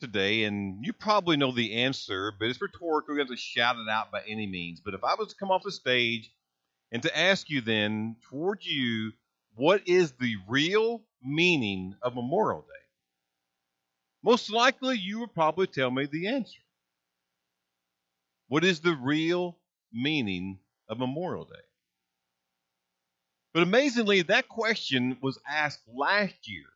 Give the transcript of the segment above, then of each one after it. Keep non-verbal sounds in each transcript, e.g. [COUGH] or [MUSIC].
today, and you probably know the answer, but it's rhetorical. You have to shout it out by any means. But if I was to come off the stage and to ask you then, toward you, what is the real meaning of Memorial Day? Most likely you would probably tell me the answer. What is the real meaning of Memorial Day? But amazingly, that question was asked last year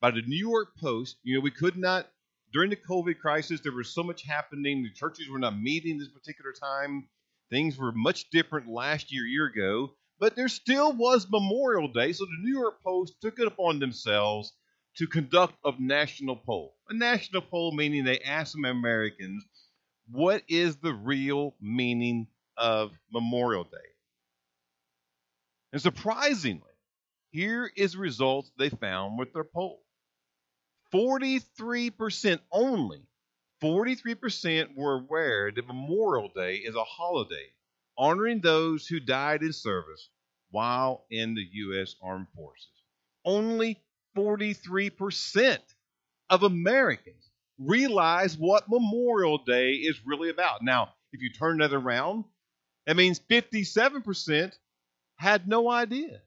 by the New York Post. You know, we could not, during the COVID crisis, there was so much happening. The churches were not meeting this particular time. Things were much different last year, year ago. But there still was Memorial Day, so the New York Post took it upon themselves to conduct a national poll. A national poll meaning they asked some Americans, what is the real meaning of Memorial Day? And surprisingly, here is the results they found with their poll. 43% only, 43% were aware that Memorial Day is a holiday honoring those who died in service while in the U.S. Armed Forces. Only 43% of Americans realize what Memorial Day is really about. Now, if you turn that around, that means 57% had no idea.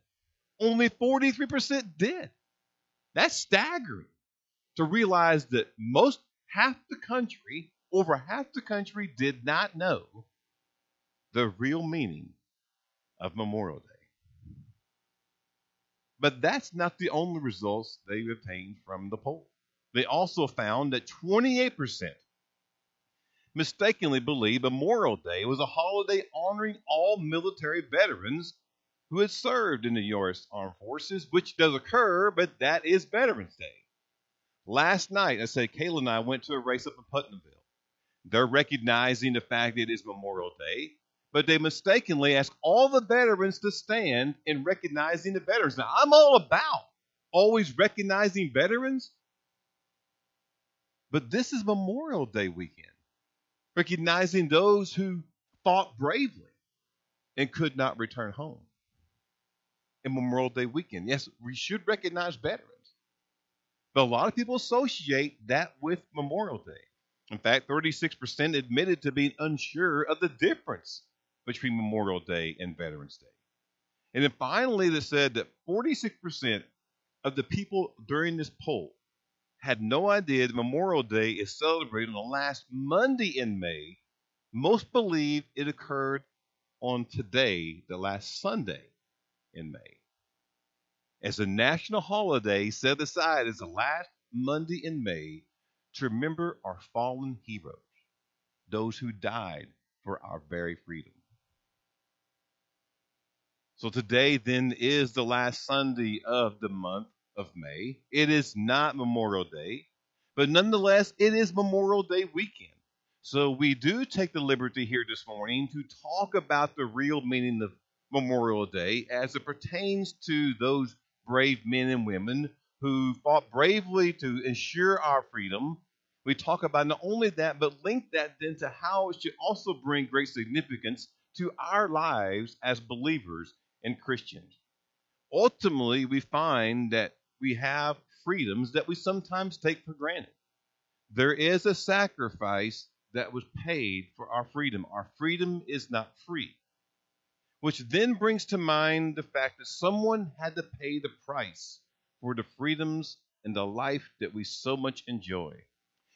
Only 43% did. That's staggering to realize that most half the country, over half the country, did not know the real meaning of Memorial Day. But that's not the only results they obtained from the poll. They also found that 28% mistakenly believed Memorial Day was a holiday honoring all military veterans who had served in the U.S. Armed Forces, which does occur, but that is Veterans Day. Last night, I said Kayla and I went to a race up in Putnamville. They're recognizing the fact that it is Memorial Day, but they mistakenly asked all the veterans to stand in recognizing the veterans. Now, I'm all about always recognizing veterans, but this is Memorial Day weekend, recognizing those who fought bravely and could not return home in Memorial Day weekend. Yes, we should recognize veterans, but a lot of people associate that with Memorial Day. In fact, 36% admitted to being unsure of the difference between Memorial Day and Veterans Day. And then finally, they said that 46% of the people during this poll had no idea that Memorial Day is celebrated on the last Monday in May. Most believe it occurred on today, the last Sunday in May, as a national holiday set aside as the last Monday in May to remember our fallen heroes, those who died for our very freedom. So today then is the last Sunday of the month of May. It is not Memorial Day, but nonetheless, it is Memorial Day weekend. So we do take the liberty here this morning to talk about the real meaning of Memorial Day as it pertains to those brave men and women who fought bravely to ensure our freedom. We talk about not only that, but link that then to how it should also bring great significance to our lives as believers and Christians. Ultimately, we find that we have freedoms that we sometimes take for granted. There is a sacrifice that was paid for our freedom. Our freedom is not free. Which then brings to mind the fact that someone had to pay the price for the freedoms and the life that we so much enjoy.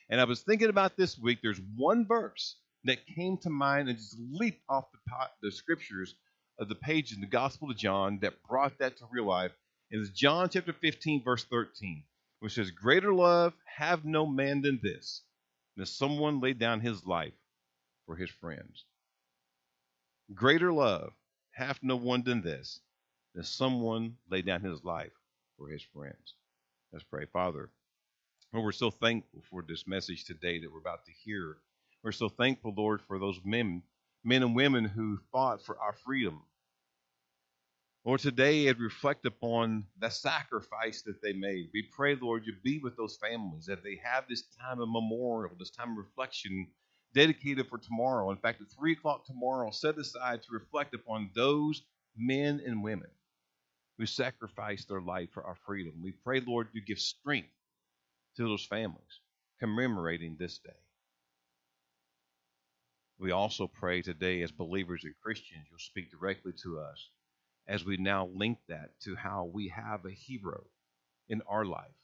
And I was thinking about this week, there's one verse that came to mind and just leaped off the, the scriptures of the page in the Gospel of John that brought that to real life. It is John chapter 15, verse 13, which says, Greater love have no man than this, that someone laid down his life for his friends. Greater love hath no one than this, that someone laid down his life for his friends. Let's pray. Father, Lord, we're so thankful for this message today that we're about to hear. We're so thankful, Lord, for those men, men and women who fought for our freedom. Lord, today as reflect upon the sacrifice that they made, we pray, Lord, you be with those families that they have this time of memorial, this time of reflection dedicated for tomorrow. In fact, at 3 o'clock tomorrow, set aside to reflect upon those men and women who sacrificed their life for our freedom. We pray, Lord, you give strength to those families. commemorating this day. We also pray today as believers and Christians, you'll speak directly to us as we now link that to how we have a hero in our life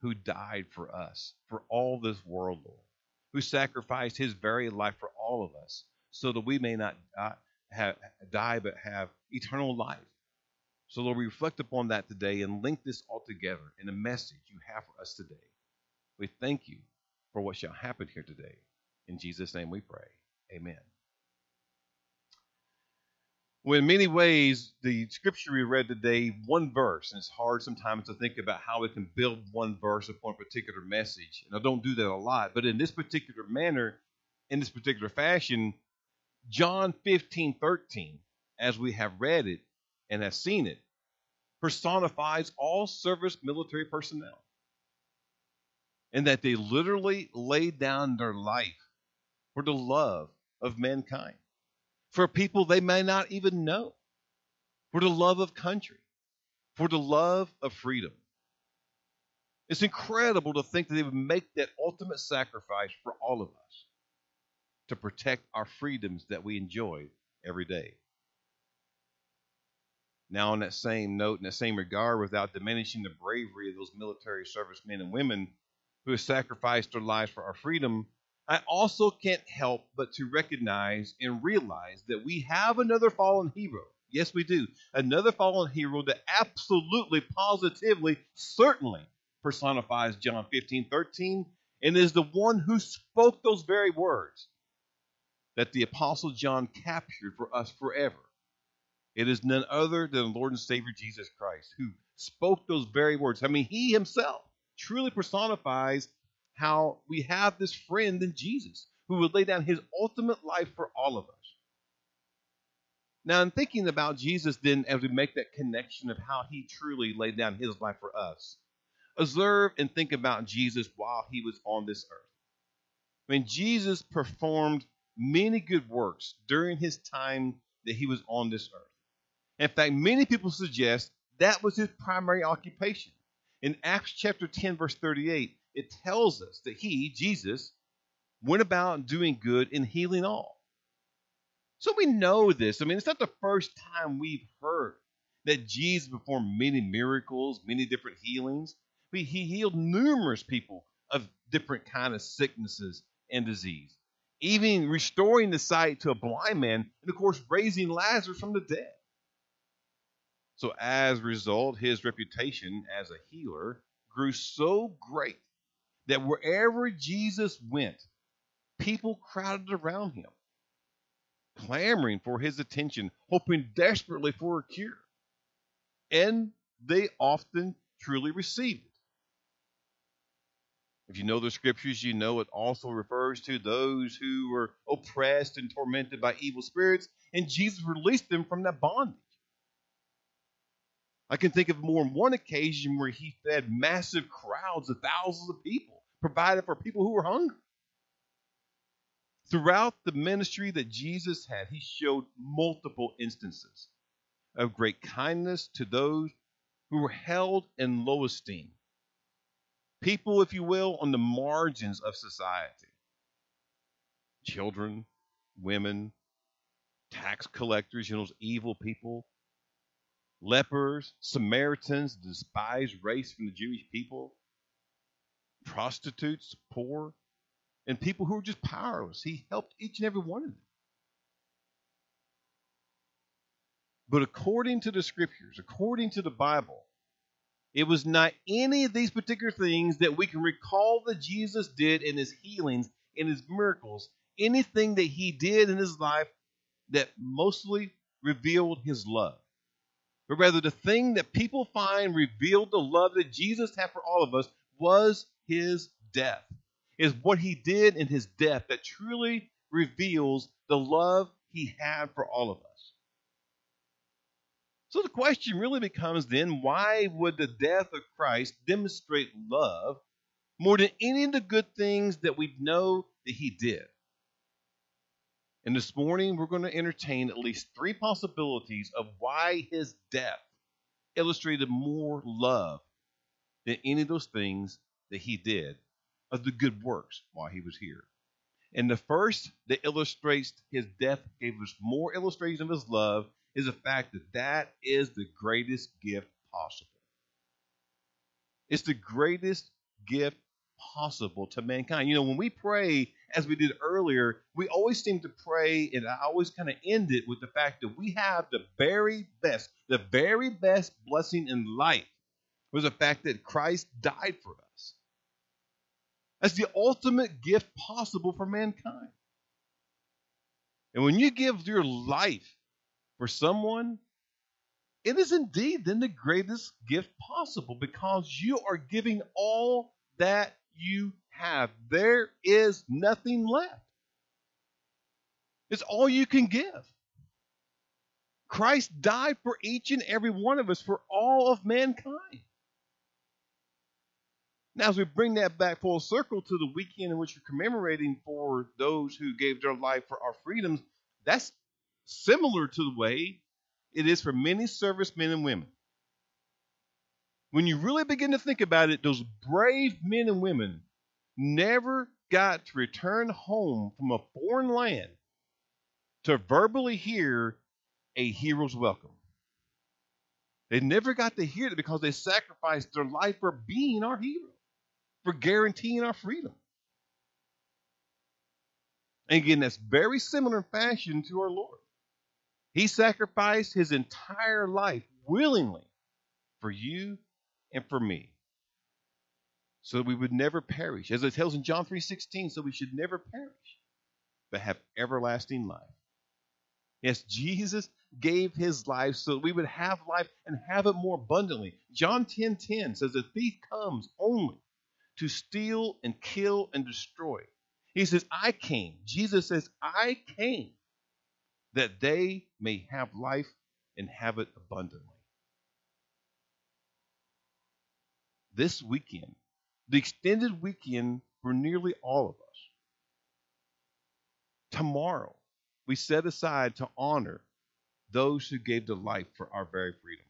who died for us, for all this world, Lord, who sacrificed his very life for all of us so that we may not die, have, die but have eternal life. So, Lord, we reflect upon that today and link this all together in a message you have for us today. We thank you for what shall happen here today. In Jesus' name we pray. Amen. Well, in many ways, the scripture we read today, one verse, and it's hard sometimes to think about how we can build one verse upon a particular message. And I don't do that a lot, but in this particular manner, in this particular fashion, John 15, 13, as we have read it and have seen it, personifies all service military personnel. And that they literally laid down their life for the love of mankind, for people they may not even know, for the love of country, for the love of freedom. It's incredible to think that they would make that ultimate sacrifice for all of us to protect our freedoms that we enjoy every day. Now, on that same note, in that same regard, without diminishing the bravery of those military servicemen and women who have sacrificed their lives for our freedom, I also can't help but to recognize and realize that we have another fallen hero. Yes, we do. Another fallen hero that absolutely, positively, certainly personifies John 15 13 and is the one who spoke those very words that the Apostle John captured for us forever. It is none other than the Lord and Savior Jesus Christ who spoke those very words. I mean, he himself truly personifies how we have this friend in Jesus who would lay down his ultimate life for all of us. Now, in thinking about Jesus, then, as we make that connection of how he truly laid down his life for us, observe and think about Jesus while he was on this earth. I mean, Jesus performed many good works during his time that he was on this earth. In fact, many people suggest that was his primary occupation. In Acts chapter 10, verse 38, it tells us that he, Jesus, went about doing good and healing all. So we know this. I mean, it's not the first time we've heard that Jesus performed many miracles, many different healings. He healed numerous people of different kind of sicknesses and disease, even restoring the sight to a blind man, and of course, raising Lazarus from the dead. So, as a result, his reputation as a healer grew so great that wherever Jesus went, people crowded around him, clamoring for his attention, hoping desperately for a cure. And they often truly received it. If you know the scriptures, you know it also refers to those who were oppressed and tormented by evil spirits, and Jesus released them from that bondage. I can think of more than one occasion where he fed massive crowds of thousands of people provided for people who were hungry. Throughout the ministry that Jesus had, he showed multiple instances of great kindness to those who were held in low esteem. People, if you will, on the margins of society. Children, women, tax collectors, you know, those evil people, lepers, Samaritans, despised race from the Jewish people, prostitutes, poor, and people who were just powerless. He helped each and every one of them. But according to the scriptures, according to the Bible, it was not any of these particular things that we can recall that Jesus did in his healings, in his miracles, anything that he did in his life that mostly revealed his love. But rather, the thing that people find revealed the love that Jesus had for all of us was his death. Is what he did in his death that truly reveals the love he had for all of us. So the question really becomes then why would the death of Christ demonstrate love more than any of the good things that we know that he did? And this morning we're going to entertain at least three possibilities of why his death illustrated more love than any of those things that he did of the good works while he was here. And the first that illustrates his death gave us more illustration of his love is the fact that that is the greatest gift possible. It's the greatest gift possible to mankind. You know, when we pray, as we did earlier, we always seem to pray, and I always kind of end it with the fact that we have the very best, the very best blessing in life was the fact that Christ died for us. That's the ultimate gift possible for mankind. And when you give your life for someone, it is indeed then the greatest gift possible because you are giving all that you have. There is nothing left. It's all you can give. Christ died for each and every one of us, for all of mankind. Now, as we bring that back full circle to the weekend in which you're commemorating for those who gave their life for our freedoms, that's similar to the way it is for many servicemen and women. When you really begin to think about it, those brave men and women never got to return home from a foreign land to verbally hear a hero's welcome. They never got to hear it because they sacrificed their life for being our hero, for guaranteeing our freedom. And again, that's very similar in fashion to our Lord. He sacrificed his entire life willingly for you and for me. So that we would never perish. As it tells in John 3:16, so we should never perish, but have everlasting life. Yes, Jesus gave his life so that we would have life and have it more abundantly. John 10:10 10, 10 says the thief comes only to steal and kill and destroy. He says, I came. Jesus says, I came that they may have life and have it abundantly. This weekend, the extended weekend for nearly all of us, tomorrow, we set aside to honor those who gave their life for our very freedom.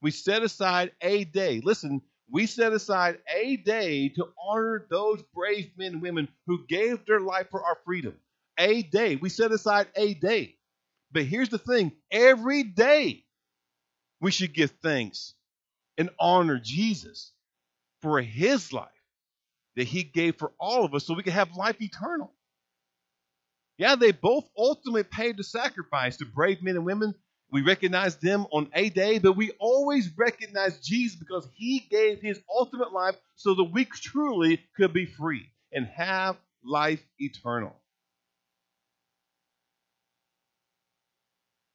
We set aside a day. Listen, we set aside a day to honor those brave men and women who gave their life for our freedom. A day. We set aside a day. But here's the thing every day we should give thanks and honor Jesus for his life that he gave for all of us so we could have life eternal. Yeah, they both ultimately paid the sacrifice to brave men and women. We recognize them on a day, but we always recognize Jesus because he gave his ultimate life so that we truly could be free and have life eternal.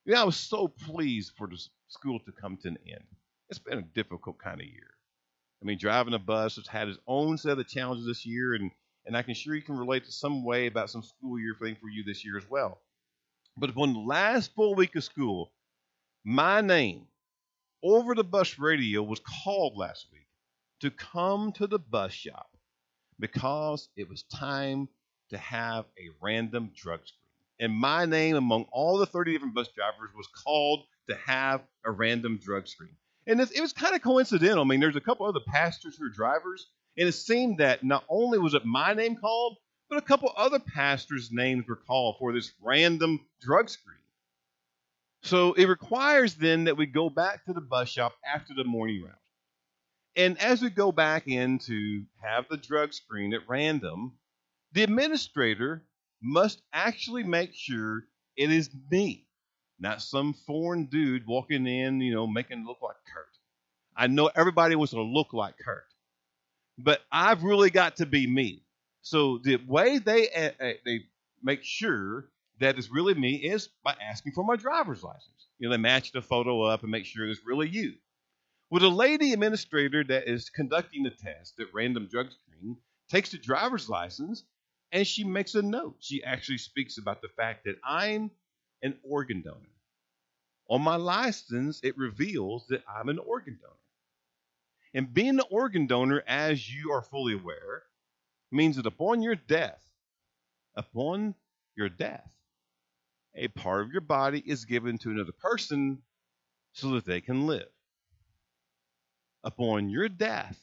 Yeah, I was so pleased for the school to come to an end. It's been a difficult kind of year. I mean, driving a bus has had its own set of challenges this year, and, and I can sure you can relate to some way about some school year thing for you this year as well. But upon the last full week of school, my name over the bus radio was called last week to come to the bus shop because it was time to have a random drug screen and my name among all the 30 different bus drivers was called to have a random drug screen. And it, it was kind of coincidental. I mean, there's a couple other pastors who are drivers, and it seemed that not only was it my name called, but a couple other pastors' names were called for this random drug screen. So it requires then that we go back to the bus shop after the morning round. And as we go back in to have the drug screen at random, the administrator must actually make sure it is me, not some foreign dude walking in, you know, making it look like Kurt. I know everybody wants to look like Kurt, but I've really got to be me. So the way they uh, they make sure that it's really me is by asking for my driver's license. You know, they match the photo up and make sure it's really you. Well, the lady administrator that is conducting the test at random drug screen takes the driver's license and she makes a note. She actually speaks about the fact that I'm an organ donor. On my license, it reveals that I'm an organ donor. And being an organ donor, as you are fully aware, means that upon your death, upon your death, a part of your body is given to another person so that they can live. Upon your death,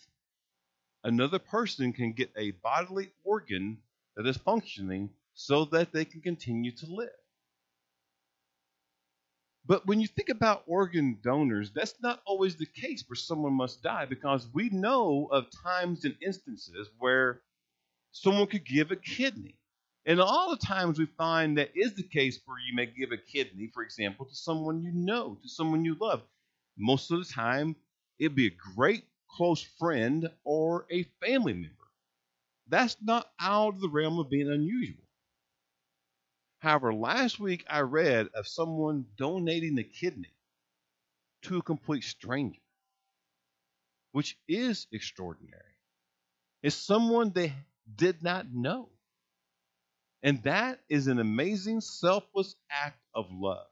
another person can get a bodily organ that is functioning so that they can continue to live. But when you think about organ donors, that's not always the case where someone must die because we know of times and instances where someone could give a kidney. And all the times we find that is the case where you may give a kidney, for example, to someone you know, to someone you love. Most of the time, it'd be a great close friend or a family member. That's not out of the realm of being unusual. However, last week I read of someone donating a kidney to a complete stranger, which is extraordinary. It's someone they did not know. And that is an amazing, selfless act of love.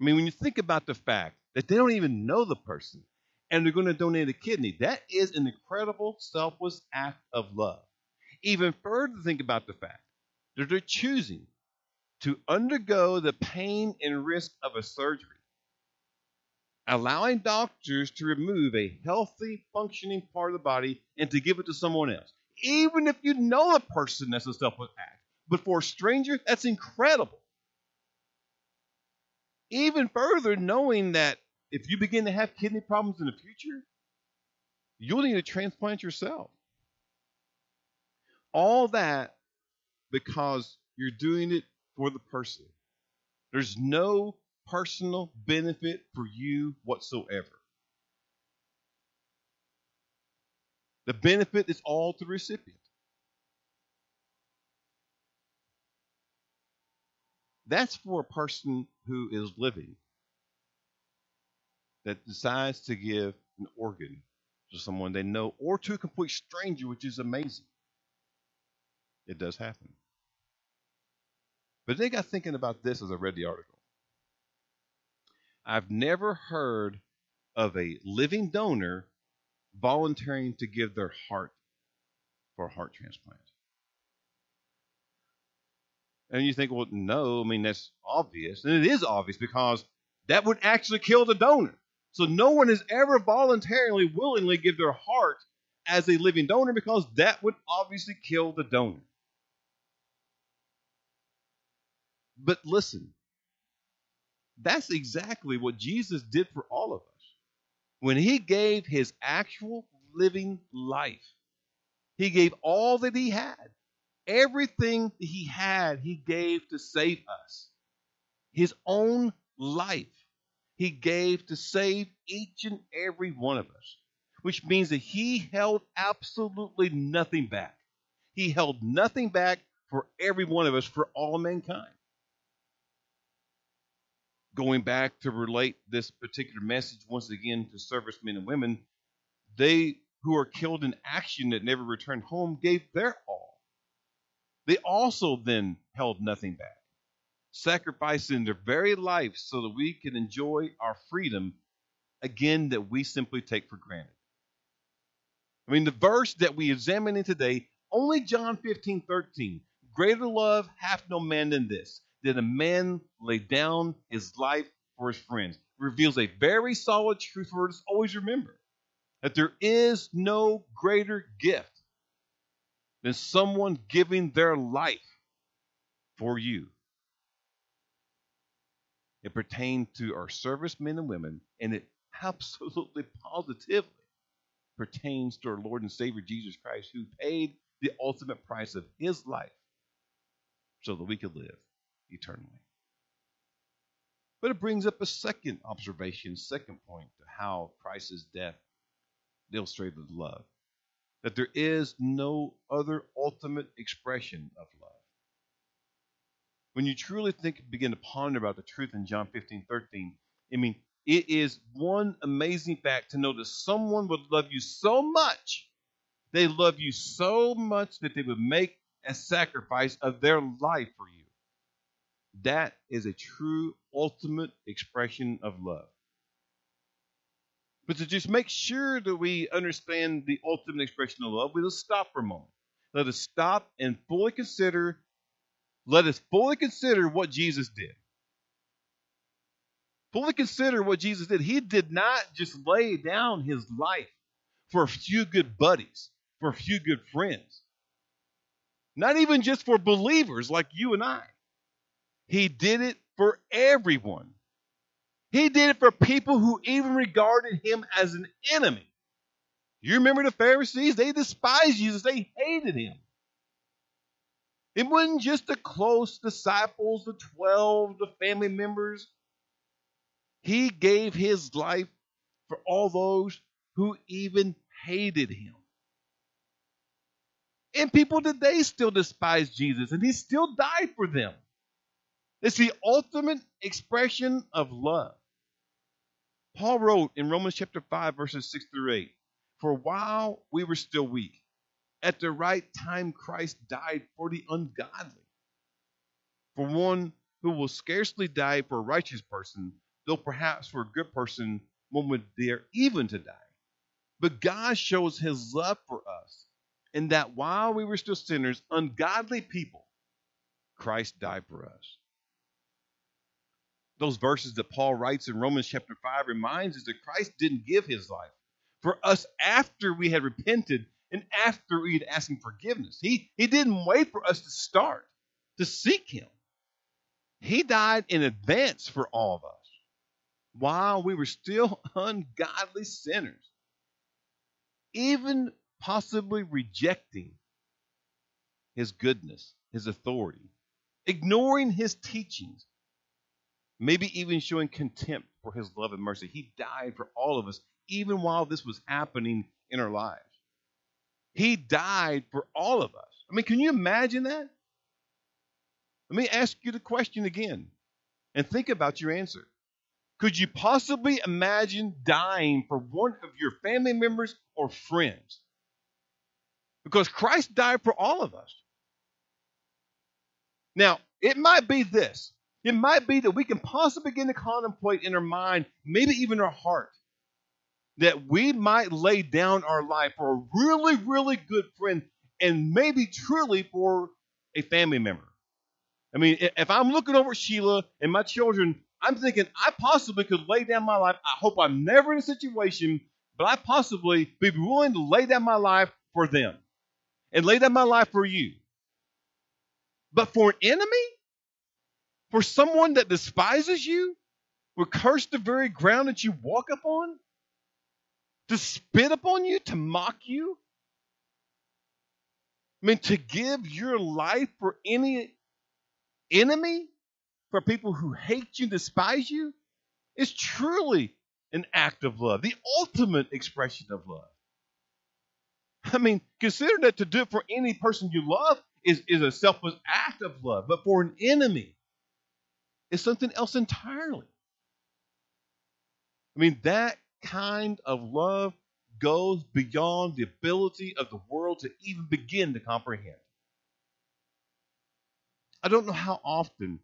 I mean, when you think about the fact that they don't even know the person and they're going to donate a kidney, that is an incredible, selfless act of love. Even further, think about the fact that they're choosing to undergo the pain and risk of a surgery, allowing doctors to remove a healthy, functioning part of the body and to give it to someone else. Even if you know a person, that's a selfless act. But for a stranger, that's incredible. Even further, knowing that if you begin to have kidney problems in the future, you'll need a transplant yourself. All that because you're doing it for the person. There's no personal benefit for you whatsoever. The benefit is all to the recipient. That's for a person who is living that decides to give an organ to someone they know or to a complete stranger, which is amazing. It does happen. But they got thinking about this as I read the article. I've never heard of a living donor volunteering to give their heart for a heart transplant. And you think, well, no, I mean, that's obvious. And it is obvious because that would actually kill the donor. So no one has ever voluntarily, willingly give their heart as a living donor because that would obviously kill the donor. But listen, that's exactly what Jesus did for all of us. When he gave his actual living life, he gave all that he had. Everything he had, he gave to save us. His own life, he gave to save each and every one of us, which means that he held absolutely nothing back. He held nothing back for every one of us, for all mankind going back to relate this particular message once again to servicemen and women, they who are killed in action that never returned home gave their all. They also then held nothing back, sacrificing their very life so that we can enjoy our freedom again that we simply take for granted. I mean, the verse that we examine in today, only John 15, 13, greater love hath no man than this, that a man lay down his life for his friends. reveals a very solid truth for us always remember that there is no greater gift than someone giving their life for you. It pertains to our servicemen and women, and it [LAUGHS] absolutely positively pertains to our Lord and Savior Jesus Christ, who paid the ultimate price of his life so that we could live eternally. But it brings up a second observation, second point to how Christ's death illustrated love. That there is no other ultimate expression of love. When you truly think, begin to ponder about the truth in John 15, 13, I mean, it is one amazing fact to know that someone would love you so much, they love you so much that they would make a sacrifice of their life for you. That is a true ultimate expression of love. But to just make sure that we understand the ultimate expression of love, we will stop for a moment. Let us stop and fully consider, let us fully consider what Jesus did. Fully consider what Jesus did. He did not just lay down his life for a few good buddies, for a few good friends. Not even just for believers like you and I. He did it for everyone. He did it for people who even regarded him as an enemy. You remember the Pharisees? They despised Jesus, they hated him. It wasn't just the close disciples, the 12, the family members. He gave his life for all those who even hated him. And people today still despise Jesus, and he still died for them. It's the ultimate expression of love. Paul wrote in Romans chapter 5, verses 6 through 8 For while we were still weak, at the right time Christ died for the ungodly. For one who will scarcely die for a righteous person, though perhaps for a good person one would dare even to die. But God shows his love for us in that while we were still sinners, ungodly people, Christ died for us those verses that Paul writes in Romans chapter 5 reminds us that Christ didn't give his life for us after we had repented and after we had asked him forgiveness. He, he didn't wait for us to start to seek him. He died in advance for all of us while we were still [LAUGHS] ungodly sinners, even possibly rejecting his goodness, his authority, ignoring his teachings, maybe even showing contempt for his love and mercy. He died for all of us, even while this was happening in our lives. He died for all of us. I mean, can you imagine that? Let me ask you the question again and think about your answer. Could you possibly imagine dying for one of your family members or friends? Because Christ died for all of us. Now, it might be this it might be that we can possibly begin to contemplate in our mind, maybe even our heart, that we might lay down our life for a really, really good friend and maybe truly for a family member. I mean, if I'm looking over Sheila and my children, I'm thinking I possibly could lay down my life. I hope I'm never in a situation, but I possibly be willing to lay down my life for them and lay down my life for you. But for an enemy, for someone that despises you, will curse the very ground that you walk upon, to spit upon you, to mock you. I mean, to give your life for any enemy, for people who hate you, despise you, is truly an act of love, the ultimate expression of love. I mean, consider that to do it for any person you love is, is a selfless act of love, but for an enemy, is something else entirely. I mean, that kind of love goes beyond the ability of the world to even begin to comprehend. I don't know how often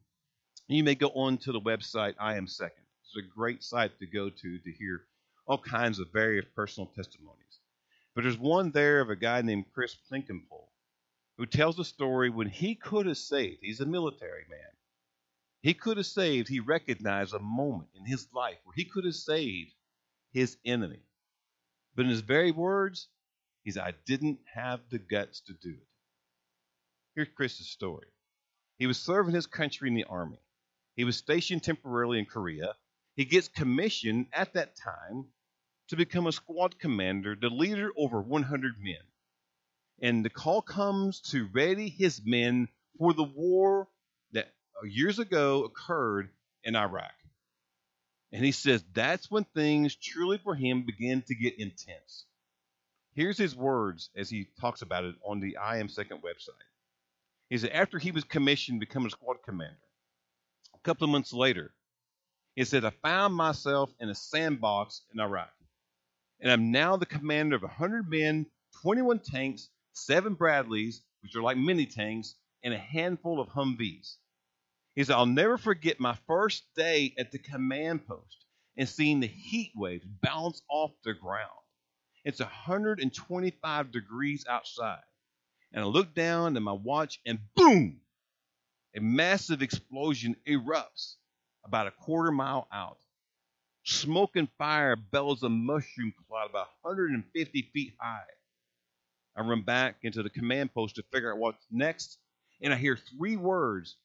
you may go on to the website I Am Second. It's a great site to go to to hear all kinds of various personal testimonies. But there's one there of a guy named Chris Plinkenpole who tells a story when he could have saved, he's a military man, he could have saved, he recognized a moment in his life where he could have saved his enemy. But in his very words, he said, I didn't have the guts to do it. Here's Chris's story. He was serving his country in the army. He was stationed temporarily in Korea. He gets commissioned at that time to become a squad commander, the leader over 100 men. And the call comes to ready his men for the war years ago occurred in Iraq. And he says that's when things truly for him began to get intense. Here's his words as he talks about it on the I Am Second website. He said, after he was commissioned to become a squad commander, a couple of months later, he said, I found myself in a sandbox in Iraq. And I'm now the commander of 100 men, 21 tanks, seven Bradleys, which are like mini tanks, and a handful of Humvees. He said, I'll never forget my first day at the command post and seeing the heat waves bounce off the ground. It's 125 degrees outside. And I look down at my watch and boom, a massive explosion erupts about a quarter mile out. Smoke and fire bellows a mushroom cloud about 150 feet high. I run back into the command post to figure out what's next, and I hear three words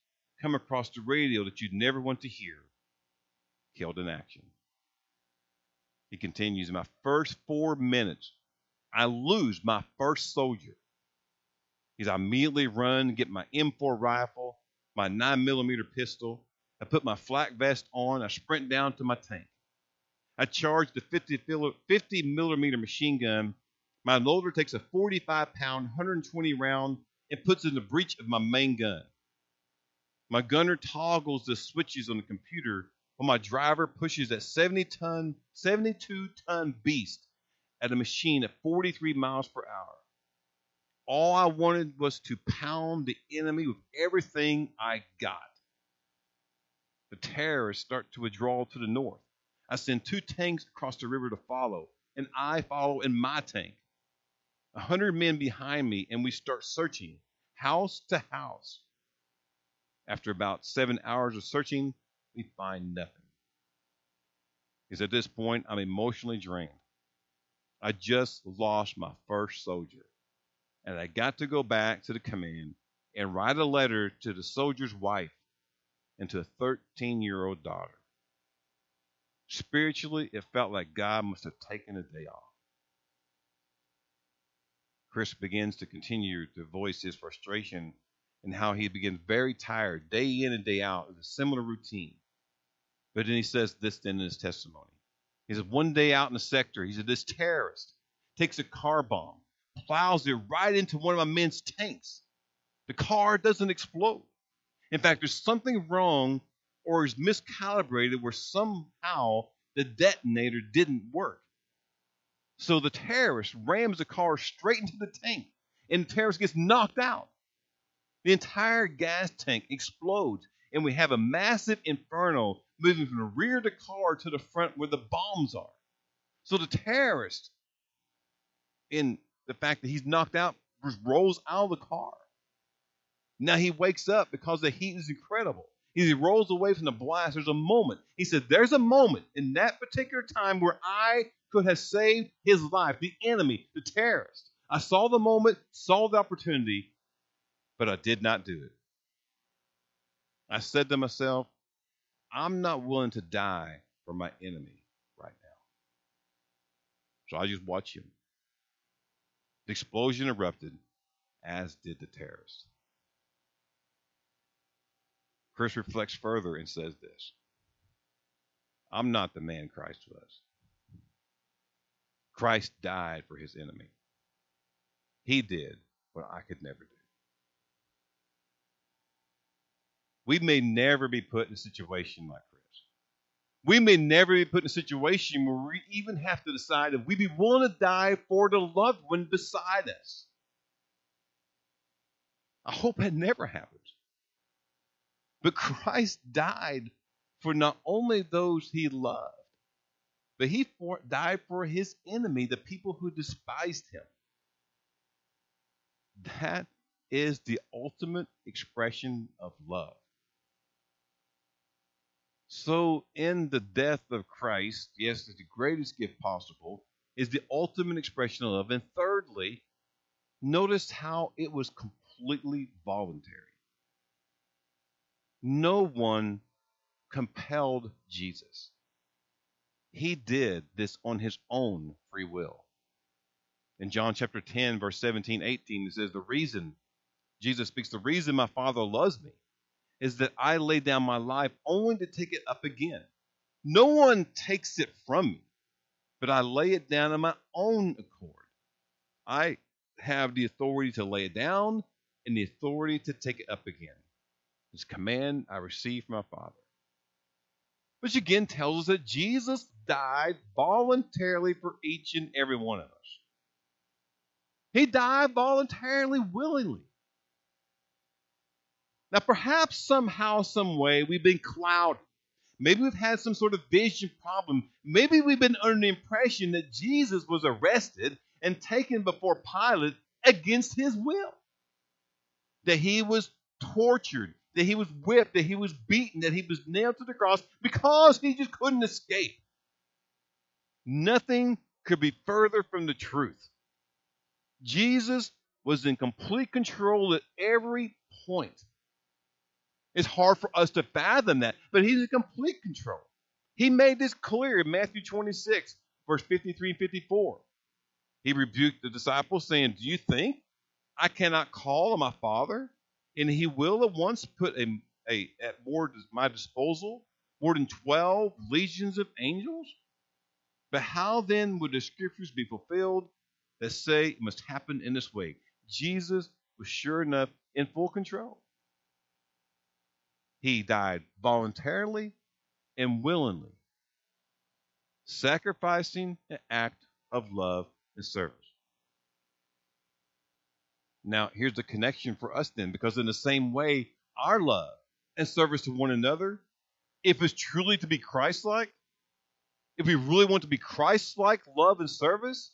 come across the radio that you'd never want to hear killed in action. He continues, in my first four minutes, I lose my first soldier. He's I immediately run, get my M4 rifle, my 9 millimeter pistol. I put my flak vest on. I sprint down to my tank. I charge the 50, 50 millimeter machine gun. My loader takes a 45 pound, 120 round and puts it in the breech of my main gun. My gunner toggles the switches on the computer while my driver pushes that 70 ton, 72 ton beast at a machine at 43 miles per hour. All I wanted was to pound the enemy with everything I got. The terrorists start to withdraw to the north. I send two tanks across the river to follow, and I follow in my tank. A hundred men behind me, and we start searching house to house. After about seven hours of searching, we find nothing. Because at this point, I'm emotionally drained. I just lost my first soldier. And I got to go back to the command and write a letter to the soldier's wife and to a 13 year old daughter. Spiritually, it felt like God must have taken a day off. Chris begins to continue to voice his frustration and how he begins very tired day in and day out with a similar routine. But then he says this then in his testimony. He says, one day out in the sector, he said, this terrorist takes a car bomb, plows it right into one of my men's tanks. The car doesn't explode. In fact, there's something wrong or is miscalibrated where somehow the detonator didn't work. So the terrorist rams the car straight into the tank, and the terrorist gets knocked out. The entire gas tank explodes, and we have a massive inferno moving from the rear of the car to the front where the bombs are. So the terrorist, in the fact that he's knocked out, rolls out of the car. Now he wakes up because the heat is incredible. He rolls away from the blast. There's a moment. He said, There's a moment in that particular time where I could have saved his life, the enemy, the terrorist. I saw the moment, saw the opportunity, but I did not do it. I said to myself, I'm not willing to die for my enemy right now. So I just watch him. The explosion erupted, as did the terrorist. Chris reflects further and says this I'm not the man Christ was. Christ died for his enemy. He did what I could never do. We may never be put in a situation like Chris. We may never be put in a situation where we even have to decide if we'd be willing to die for the loved one beside us. I hope that never happens. But Christ died for not only those he loved, but he for, died for his enemy, the people who despised him. That is the ultimate expression of love. So, in the death of Christ, yes, the greatest gift possible, is the ultimate expression of love. And thirdly, notice how it was completely voluntary. No one compelled Jesus. He did this on his own free will. In John chapter 10, verse 17, 18, it says, The reason, Jesus speaks, the reason my Father loves me is that I lay down my life only to take it up again. No one takes it from me, but I lay it down on my own accord. I have the authority to lay it down and the authority to take it up again. This command I received from my Father. Which again tells us that Jesus died voluntarily for each and every one of us. He died voluntarily, willingly. Now, perhaps somehow, some way, we've been clouded. Maybe we've had some sort of vision problem. Maybe we've been under the impression that Jesus was arrested and taken before Pilate against his will. That he was tortured, that he was whipped, that he was beaten, that he was nailed to the cross because he just couldn't escape. Nothing could be further from the truth. Jesus was in complete control at every point. It's hard for us to fathom that, but he's in complete control. He made this clear in Matthew 26, verse 53 and 54. He rebuked the disciples, saying, Do you think I cannot call on my Father, and he will at once put a, a at more my disposal more than 12 legions of angels? But how then would the scriptures be fulfilled that say it must happen in this way? Jesus was sure enough in full control. He died voluntarily and willingly, sacrificing an act of love and service. Now, here's the connection for us then, because in the same way, our love and service to one another, if it's truly to be Christ like, if we really want to be Christ like love and service,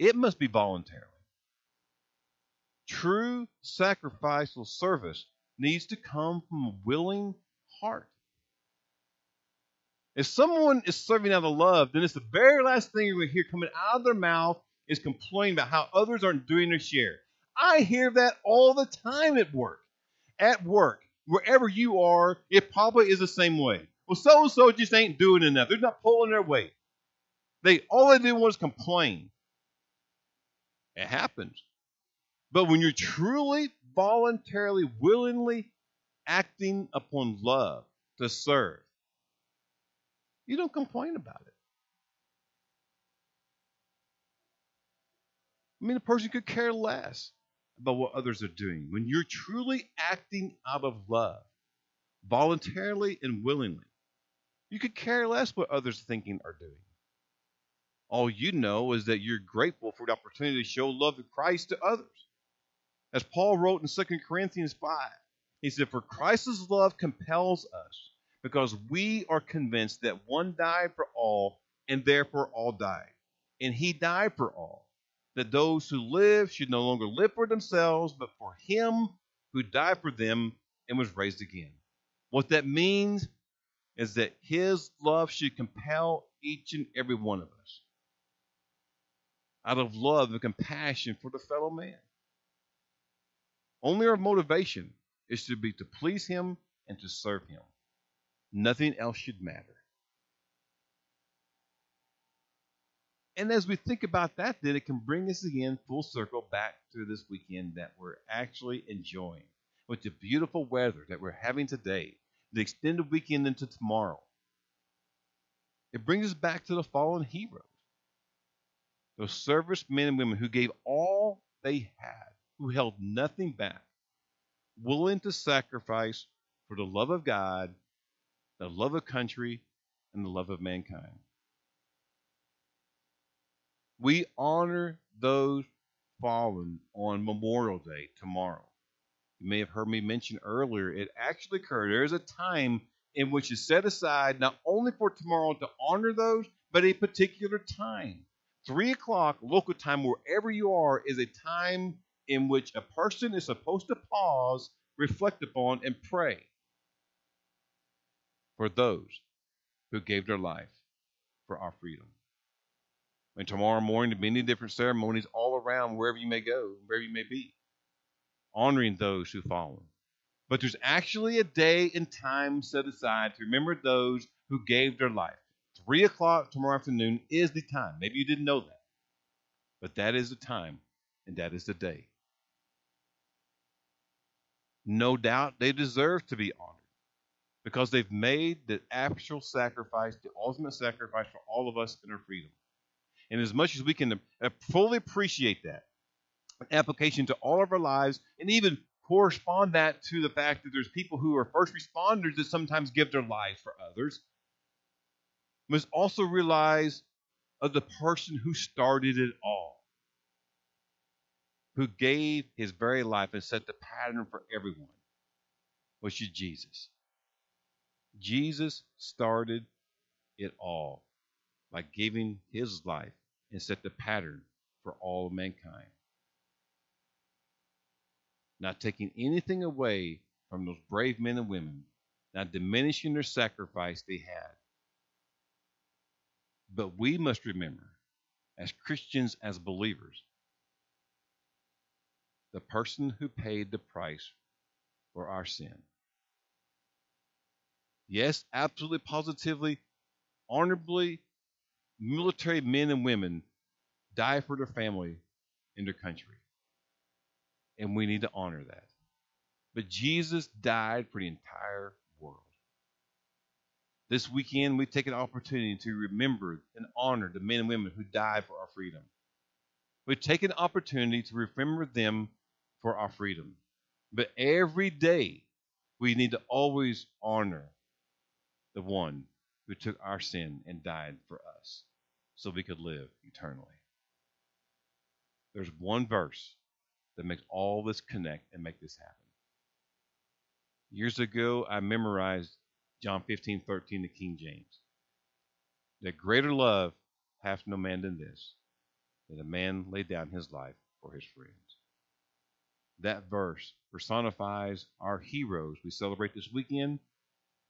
it must be voluntary. True sacrificial service needs to come from a willing heart. If someone is serving out of love, then it's the very last thing you're going to hear coming out of their mouth is complaining about how others aren't doing their share. I hear that all the time at work. At work, wherever you are, it probably is the same way. Well, so and so just ain't doing enough. They're not pulling their weight. They all they do was complain. It happens. But when you're truly, voluntarily, willingly acting upon love to serve, you don't complain about it. I mean, a person could care less about what others are doing. When you're truly acting out of love, voluntarily and willingly, you could care less what others are thinking or doing. All you know is that you're grateful for the opportunity to show love of Christ to others. As Paul wrote in 2 Corinthians 5, he said, For Christ's love compels us, because we are convinced that one died for all, and therefore all died. And he died for all, that those who live should no longer live for themselves, but for him who died for them and was raised again. What that means is that his love should compel each and every one of us out of love and compassion for the fellow man. Only our motivation is to be to please him and to serve him. Nothing else should matter. And as we think about that, then it can bring us again full circle back to this weekend that we're actually enjoying with the beautiful weather that we're having today the extended weekend into tomorrow. It brings us back to the fallen heroes, those service men and women who gave all they had, who held nothing back, willing to sacrifice for the love of God, the love of country, and the love of mankind. We honor those fallen on Memorial Day tomorrow you may have heard me mention earlier, it actually occurred. There is a time in which is set aside not only for tomorrow to honor those, but a particular time. Three o'clock local time, wherever you are, is a time in which a person is supposed to pause, reflect upon, and pray for those who gave their life for our freedom. And tomorrow morning, many different ceremonies all around wherever you may go, wherever you may be honoring those who've fallen. But there's actually a day and time set aside to remember those who gave their life. Three o'clock tomorrow afternoon is the time. Maybe you didn't know that. But that is the time, and that is the day. No doubt they deserve to be honored because they've made the actual sacrifice, the ultimate sacrifice for all of us in our freedom. And as much as we can fully appreciate that, application to all of our lives and even correspond that to the fact that there's people who are first responders that sometimes give their lives for others. Must also realize of the person who started it all, who gave his very life and set the pattern for everyone, which is Jesus. Jesus started it all by giving his life and set the pattern for all of mankind not taking anything away from those brave men and women, not diminishing their sacrifice they had. But we must remember, as Christians, as believers, the person who paid the price for our sin. Yes, absolutely, positively, honorably, military men and women die for their family and their country. And we need to honor that. But Jesus died for the entire world. This weekend, we take an opportunity to remember and honor the men and women who died for our freedom. We take an opportunity to remember them for our freedom. But every day, we need to always honor the one who took our sin and died for us so we could live eternally. There's one verse that makes all this connect and make this happen. Years ago, I memorized John 15, 13, the King James. That greater love hath no man than this, that a man lay down his life for his friends. That verse personifies our heroes we celebrate this weekend,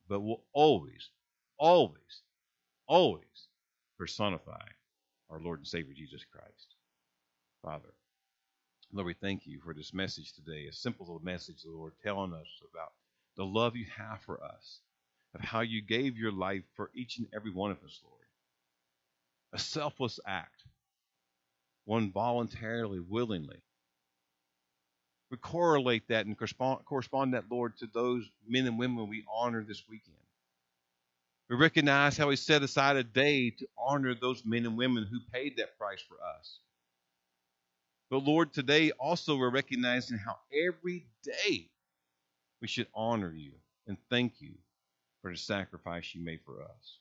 but will always, always, always personify our Lord and Savior Jesus Christ. Father, Lord, we thank you for this message today, a simple little message, Lord, telling us about the love you have for us, of how you gave your life for each and every one of us, Lord. A selfless act, one voluntarily, willingly. We correlate that and correspond, correspond that, Lord, to those men and women we honor this weekend. We recognize how He set aside a day to honor those men and women who paid that price for us. But Lord, today also we're recognizing how every day we should honor you and thank you for the sacrifice you made for us.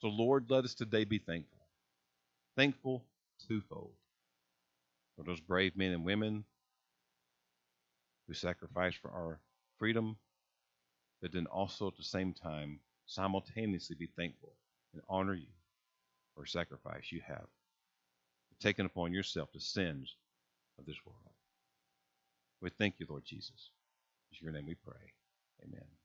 So, Lord, let us today be thankful. Thankful twofold for those brave men and women who sacrificed for our freedom, but then also at the same time simultaneously be thankful and honor you for sacrifice you have taken upon yourself the sins of this world. We thank you, Lord Jesus. In your name we pray. Amen.